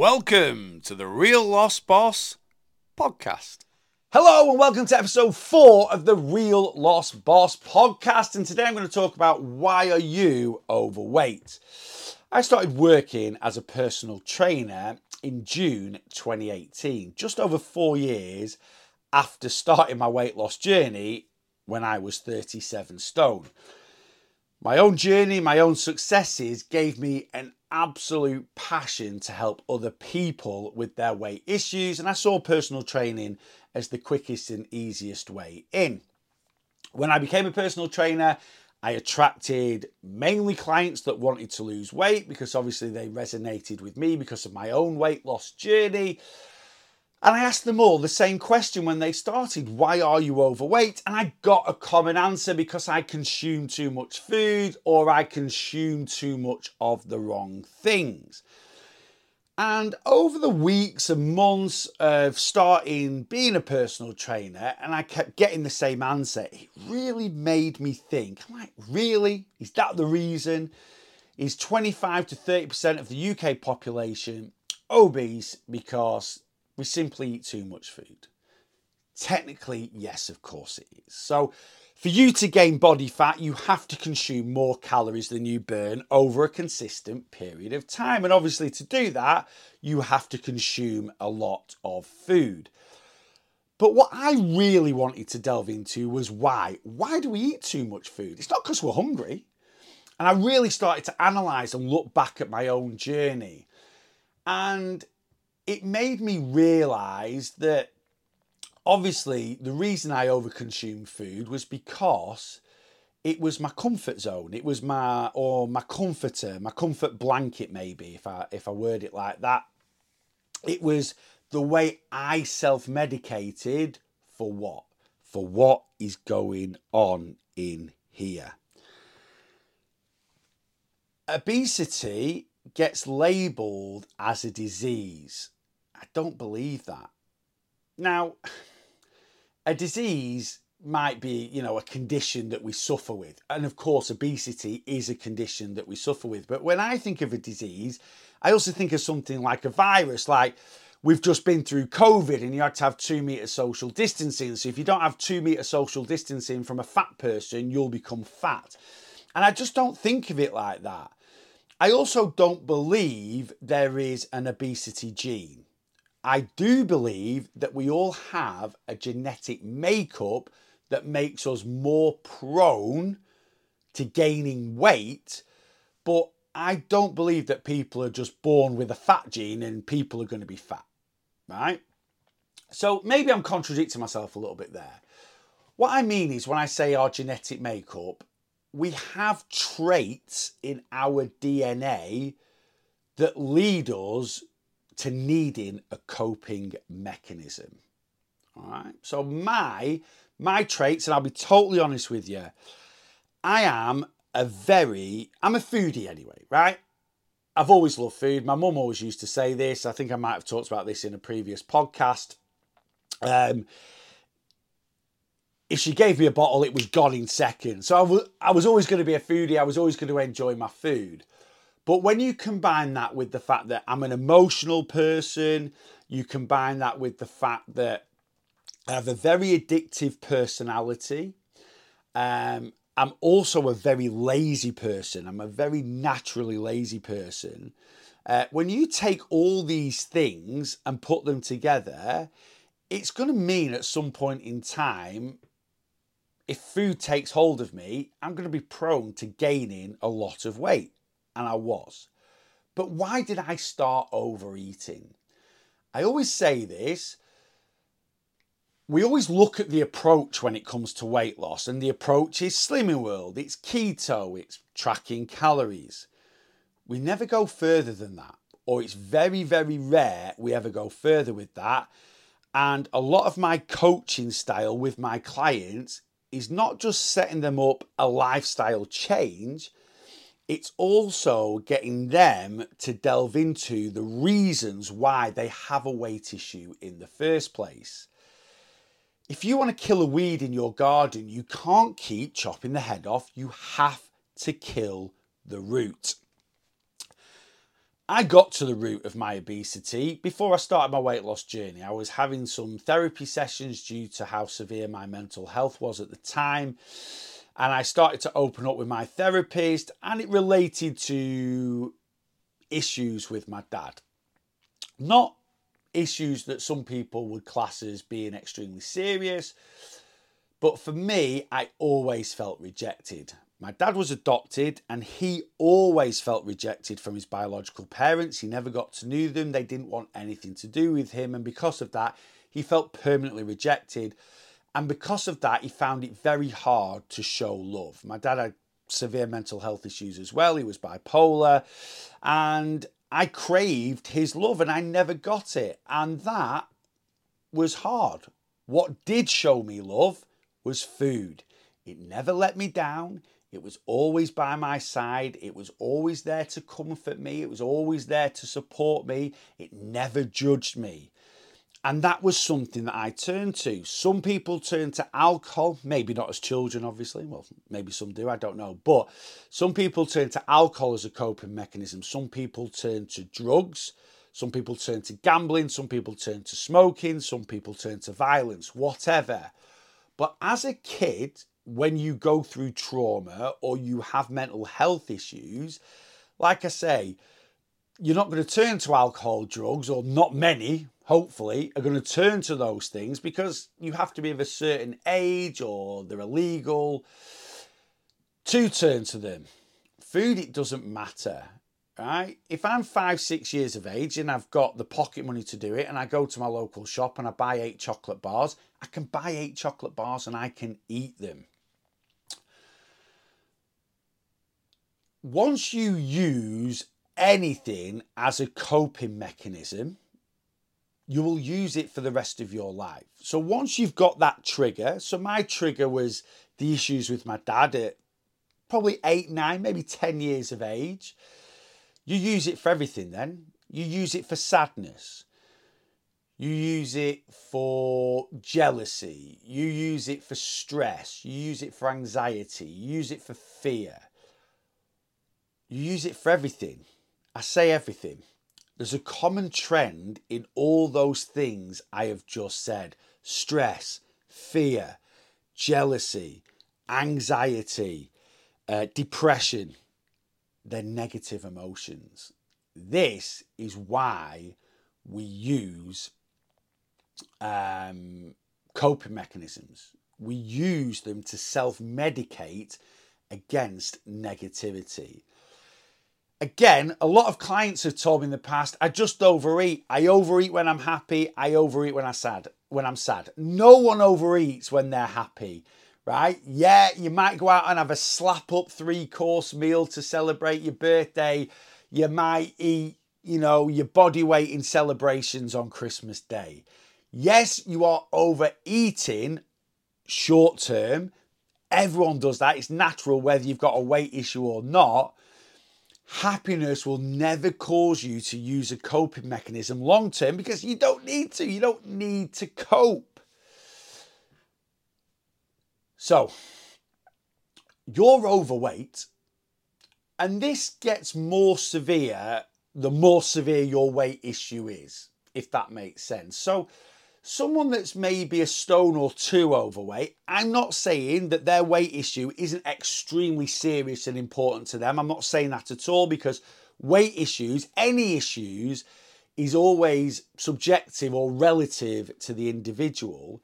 Welcome to the Real Loss Boss podcast. Hello and welcome to episode four of the Real Loss Boss podcast. And today I'm going to talk about why are you overweight? I started working as a personal trainer in June 2018, just over four years after starting my weight loss journey when I was 37 stone. My own journey, my own successes gave me an absolute passion to help other people with their weight issues, and I saw personal training as the quickest and easiest way in. When I became a personal trainer, I attracted mainly clients that wanted to lose weight because obviously they resonated with me because of my own weight loss journey. And I asked them all the same question when they started why are you overweight? And I got a common answer because I consume too much food or I consume too much of the wrong things. And over the weeks and months of starting being a personal trainer, and I kept getting the same answer, it really made me think I'm like, really? Is that the reason? Is 25 to 30% of the UK population obese because we simply eat too much food? Technically, yes, of course it is. So, for you to gain body fat, you have to consume more calories than you burn over a consistent period of time. And obviously, to do that, you have to consume a lot of food. But what I really wanted to delve into was why. Why do we eat too much food? It's not because we're hungry. And I really started to analyze and look back at my own journey. And it made me realize that obviously the reason I overconsumed food was because it was my comfort zone. It was my or my comforter, my comfort blanket maybe if I if I word it like that. It was the way I self-medicated for what? For what is going on in here. Obesity gets labeled as a disease. I don't believe that. Now, a disease might be, you know, a condition that we suffer with. And of course, obesity is a condition that we suffer with. But when I think of a disease, I also think of something like a virus, like we've just been through COVID and you had to have two meter social distancing. So if you don't have two meter social distancing from a fat person, you'll become fat. And I just don't think of it like that. I also don't believe there is an obesity gene. I do believe that we all have a genetic makeup that makes us more prone to gaining weight, but I don't believe that people are just born with a fat gene and people are going to be fat, right? So maybe I'm contradicting myself a little bit there. What I mean is when I say our genetic makeup, we have traits in our DNA that lead us to needing a coping mechanism. All right. So my my traits, and I'll be totally honest with you, I am a very I'm a foodie anyway, right? I've always loved food. My mum always used to say this. I think I might have talked about this in a previous podcast. Um, if she gave me a bottle, it was gone in seconds. So I was, I was always going to be a foodie. I was always going to enjoy my food. But when you combine that with the fact that I'm an emotional person, you combine that with the fact that I have a very addictive personality. Um, I'm also a very lazy person. I'm a very naturally lazy person. Uh, when you take all these things and put them together, it's going to mean at some point in time, if food takes hold of me, I'm going to be prone to gaining a lot of weight and I was. But why did I start overeating? I always say this. We always look at the approach when it comes to weight loss, and the approach is Slimming World, it's keto, it's tracking calories. We never go further than that, or it's very, very rare we ever go further with that. And a lot of my coaching style with my clients is not just setting them up a lifestyle change, it's also getting them to delve into the reasons why they have a weight issue in the first place. If you want to kill a weed in your garden, you can't keep chopping the head off, you have to kill the root. I got to the root of my obesity before I started my weight loss journey. I was having some therapy sessions due to how severe my mental health was at the time. And I started to open up with my therapist, and it related to issues with my dad. Not issues that some people would class as being extremely serious, but for me, I always felt rejected. My dad was adopted and he always felt rejected from his biological parents. He never got to know them, they didn't want anything to do with him, and because of that, he felt permanently rejected. And because of that, he found it very hard to show love. My dad had severe mental health issues as well, he was bipolar, and I craved his love and I never got it. And that was hard. What did show me love was food. It never let me down. It was always by my side. It was always there to comfort me. It was always there to support me. It never judged me. And that was something that I turned to. Some people turn to alcohol, maybe not as children, obviously. Well, maybe some do, I don't know. But some people turn to alcohol as a coping mechanism. Some people turn to drugs. Some people turn to gambling. Some people turn to smoking. Some people turn to violence, whatever. But as a kid, when you go through trauma or you have mental health issues, like I say, you're not going to turn to alcohol, drugs, or not many, hopefully, are going to turn to those things because you have to be of a certain age or they're illegal to turn to them. Food, it doesn't matter, right? If I'm five, six years of age and I've got the pocket money to do it and I go to my local shop and I buy eight chocolate bars, I can buy eight chocolate bars and I can eat them. once you use anything as a coping mechanism, you will use it for the rest of your life. So once you've got that trigger, so my trigger was the issues with my dad at probably eight, nine, maybe 10 years of age. You use it for everything then. You use it for sadness. You use it for jealousy. You use it for stress. You use it for anxiety. You use it for fear. You use it for everything. I say everything. There's a common trend in all those things I have just said stress, fear, jealousy, anxiety, uh, depression. They're negative emotions. This is why we use um, coping mechanisms. We use them to self medicate against negativity again, a lot of clients have told me in the past, I just overeat. I overeat when I'm happy. I overeat when I'm sad. When I'm sad. No one overeats when they're happy, right? Yeah, you might go out and have a slap up three course meal to celebrate your birthday. You might eat, you know, your body weight in celebrations on Christmas Day. Yes, you are overeating short term. Everyone does that. It's natural whether you've got a weight issue or not happiness will never cause you to use a coping mechanism long term because you don't need to. You don't need to cope. So, you're overweight, and this gets more severe the more severe your weight issue is, if that makes sense. So, someone that's maybe a stone or two overweight, I'm not saying that their weight issue isn't extremely serious and important to them. I'm not saying that at all because weight issues, any issues, is always subjective or relative to the individual.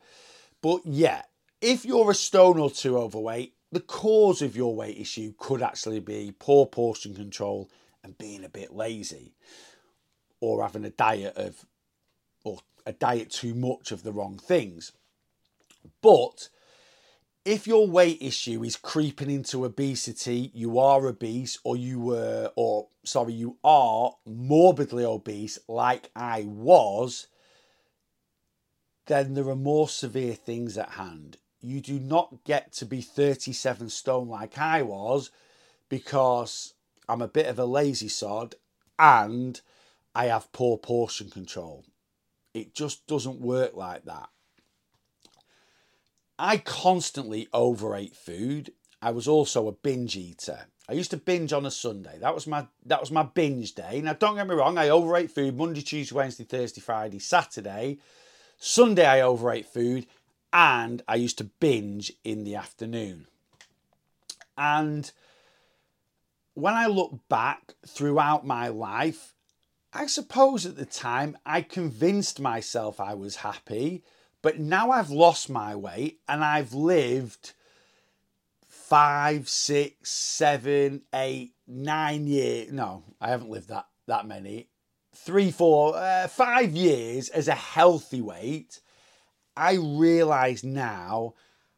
But yeah, if you're a stone or two overweight, the cause of your weight issue could actually be poor portion control and being a bit lazy or having a diet of or a diet too much of the wrong things. But if your weight issue is creeping into obesity, you are obese, or you were, or sorry, you are morbidly obese, like I was, then there are more severe things at hand. You do not get to be 37 stone like I was because I'm a bit of a lazy sod and I have poor portion control. It just doesn't work like that. I constantly overate food. I was also a binge eater. I used to binge on a Sunday. That was my that was my binge day. Now don't get me wrong, I overate food Monday, Tuesday, Wednesday, Thursday, Friday, Saturday. Sunday I overate food and I used to binge in the afternoon. And when I look back throughout my life, I suppose at the time I convinced myself I was happy, but now I've lost my weight and I've lived five, six, seven, eight, nine years. No, I haven't lived that that many. Three, four, uh, five years as a healthy weight. I realise now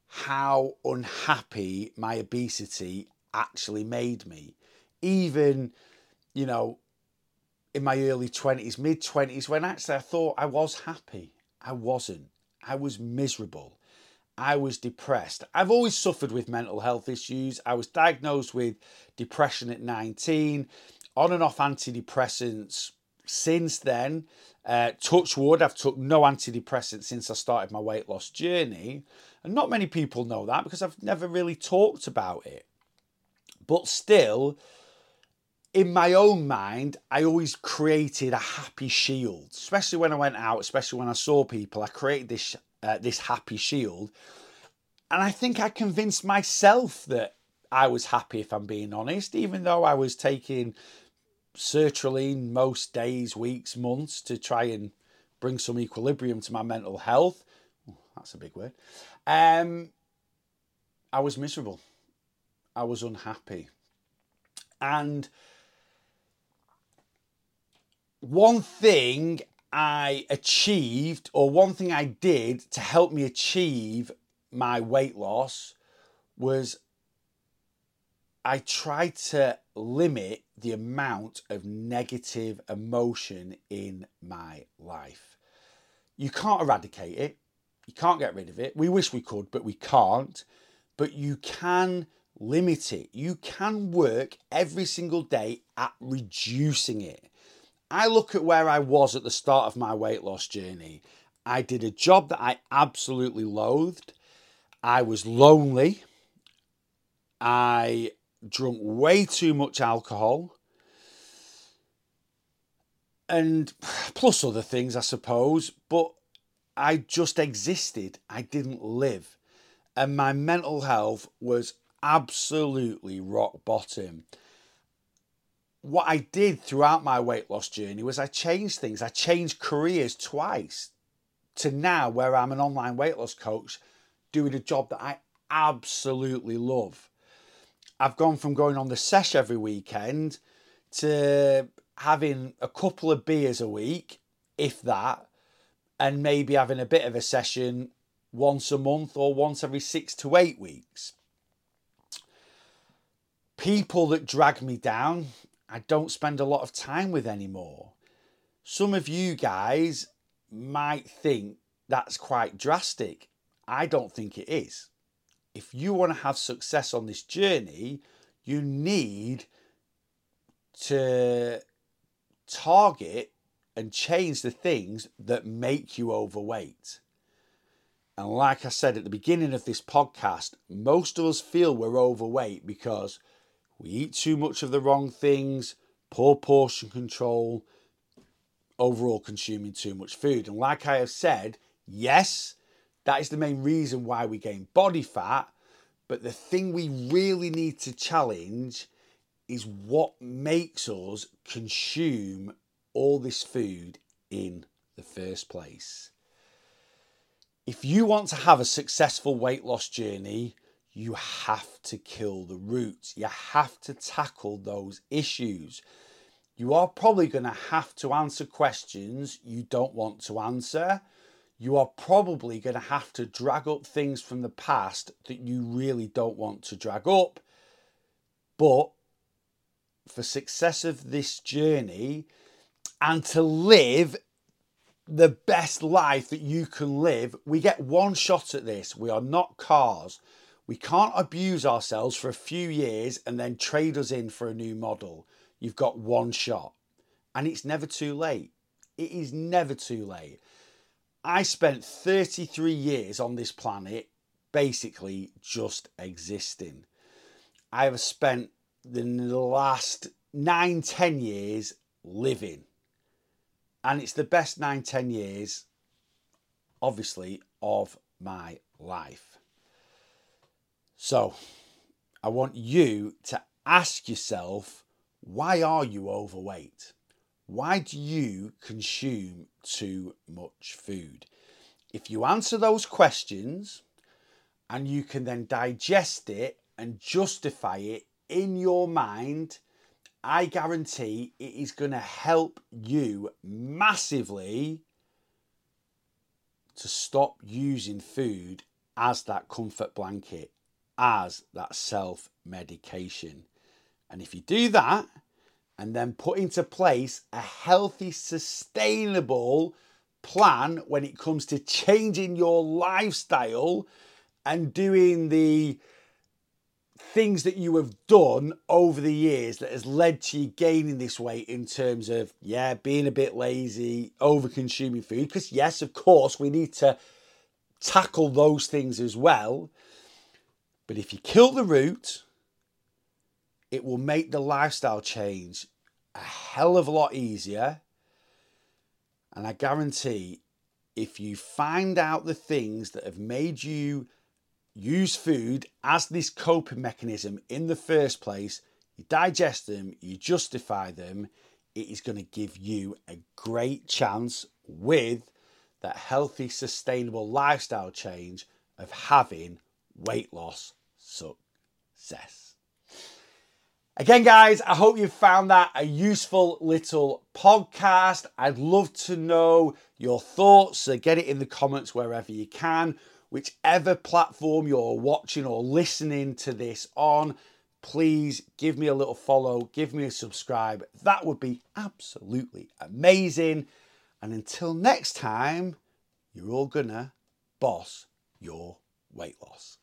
how unhappy my obesity actually made me. Even, you know, in my early 20s, mid 20s, when actually I thought I was happy. I wasn't. I was miserable. I was depressed. I've always suffered with mental health issues. I was diagnosed with depression at 19, on and off antidepressants since then. Uh, touch wood, I've took no antidepressants since I started my weight loss journey. And not many people know that because I've never really talked about it. But still, in my own mind, I always created a happy shield, especially when I went out, especially when I saw people. I created this uh, this happy shield, and I think I convinced myself that I was happy. If I'm being honest, even though I was taking sertraline most days, weeks, months to try and bring some equilibrium to my mental health. that's a big word. Um, I was miserable. I was unhappy. And one thing I achieved, or one thing I did to help me achieve my weight loss, was I tried to limit the amount of negative emotion in my life. You can't eradicate it, you can't get rid of it. We wish we could, but we can't. But you can limit it. You can work every single day at reducing it. I look at where I was at the start of my weight loss journey. I did a job that I absolutely loathed. I was lonely. I drunk way too much alcohol. And plus other things, I suppose. But I just existed. I didn't live. And my mental health was absolutely rock bottom what I did throughout my weight loss journey was I changed things. I changed careers twice to now where I'm an online weight loss coach doing a job that I absolutely love. I've gone from going on the sesh every weekend to having a couple of beers a week, if that, and maybe having a bit of a session once a month or once every six to eight weeks. People that drag me down, I don't spend a lot of time with anymore. Some of you guys might think that's quite drastic. I don't think it is. If you want to have success on this journey, you need to target and change the things that make you overweight. And like I said at the beginning of this podcast, most of us feel we're overweight because we eat too much of the wrong things, poor portion control, overall consuming too much food. And like I have said, yes, that is the main reason why we gain body fat. But the thing we really need to challenge is what makes us consume all this food in the first place. If you want to have a successful weight loss journey, you have to kill the roots. You have to tackle those issues. You are probably going to have to answer questions you don't want to answer. You are probably going to have to drag up things from the past that you really don't want to drag up. But for success of this journey and to live the best life that you can live, we get one shot at this. We are not cars. We can't abuse ourselves for a few years and then trade us in for a new model. You've got one shot, and it's never too late. It is never too late. I spent 33 years on this planet basically just existing. I have spent the last nine, ten years living. And it's the best nine, ten years, obviously, of my life. So I want you to ask yourself why are you overweight? Why do you consume too much food? If you answer those questions and you can then digest it and justify it in your mind, I guarantee it is going to help you massively to stop using food as that comfort blanket, as that self medication. And if you do that and then put into place a healthy, sustainable plan when it comes to changing your lifestyle and doing the things that you have done over the years that has led to you gaining this weight in terms of yeah being a bit lazy over consuming food because yes of course we need to tackle those things as well but if you kill the root it will make the lifestyle change a hell of a lot easier. And i guarantee if you find out the things that have made you use food as this coping mechanism in the first place, you digest them, you justify them, it is going to give you a great chance with that healthy, sustainable lifestyle change of having weight loss success. Again, guys, I hope you found that a useful little podcast. I'd love to know your thoughts, so get it in the comments wherever you can whichever platform you're watching or listening to this on, please give me a little follow, give me a subscribe. That would be absolutely amazing. And until next time, you're all gonna boss your weight loss.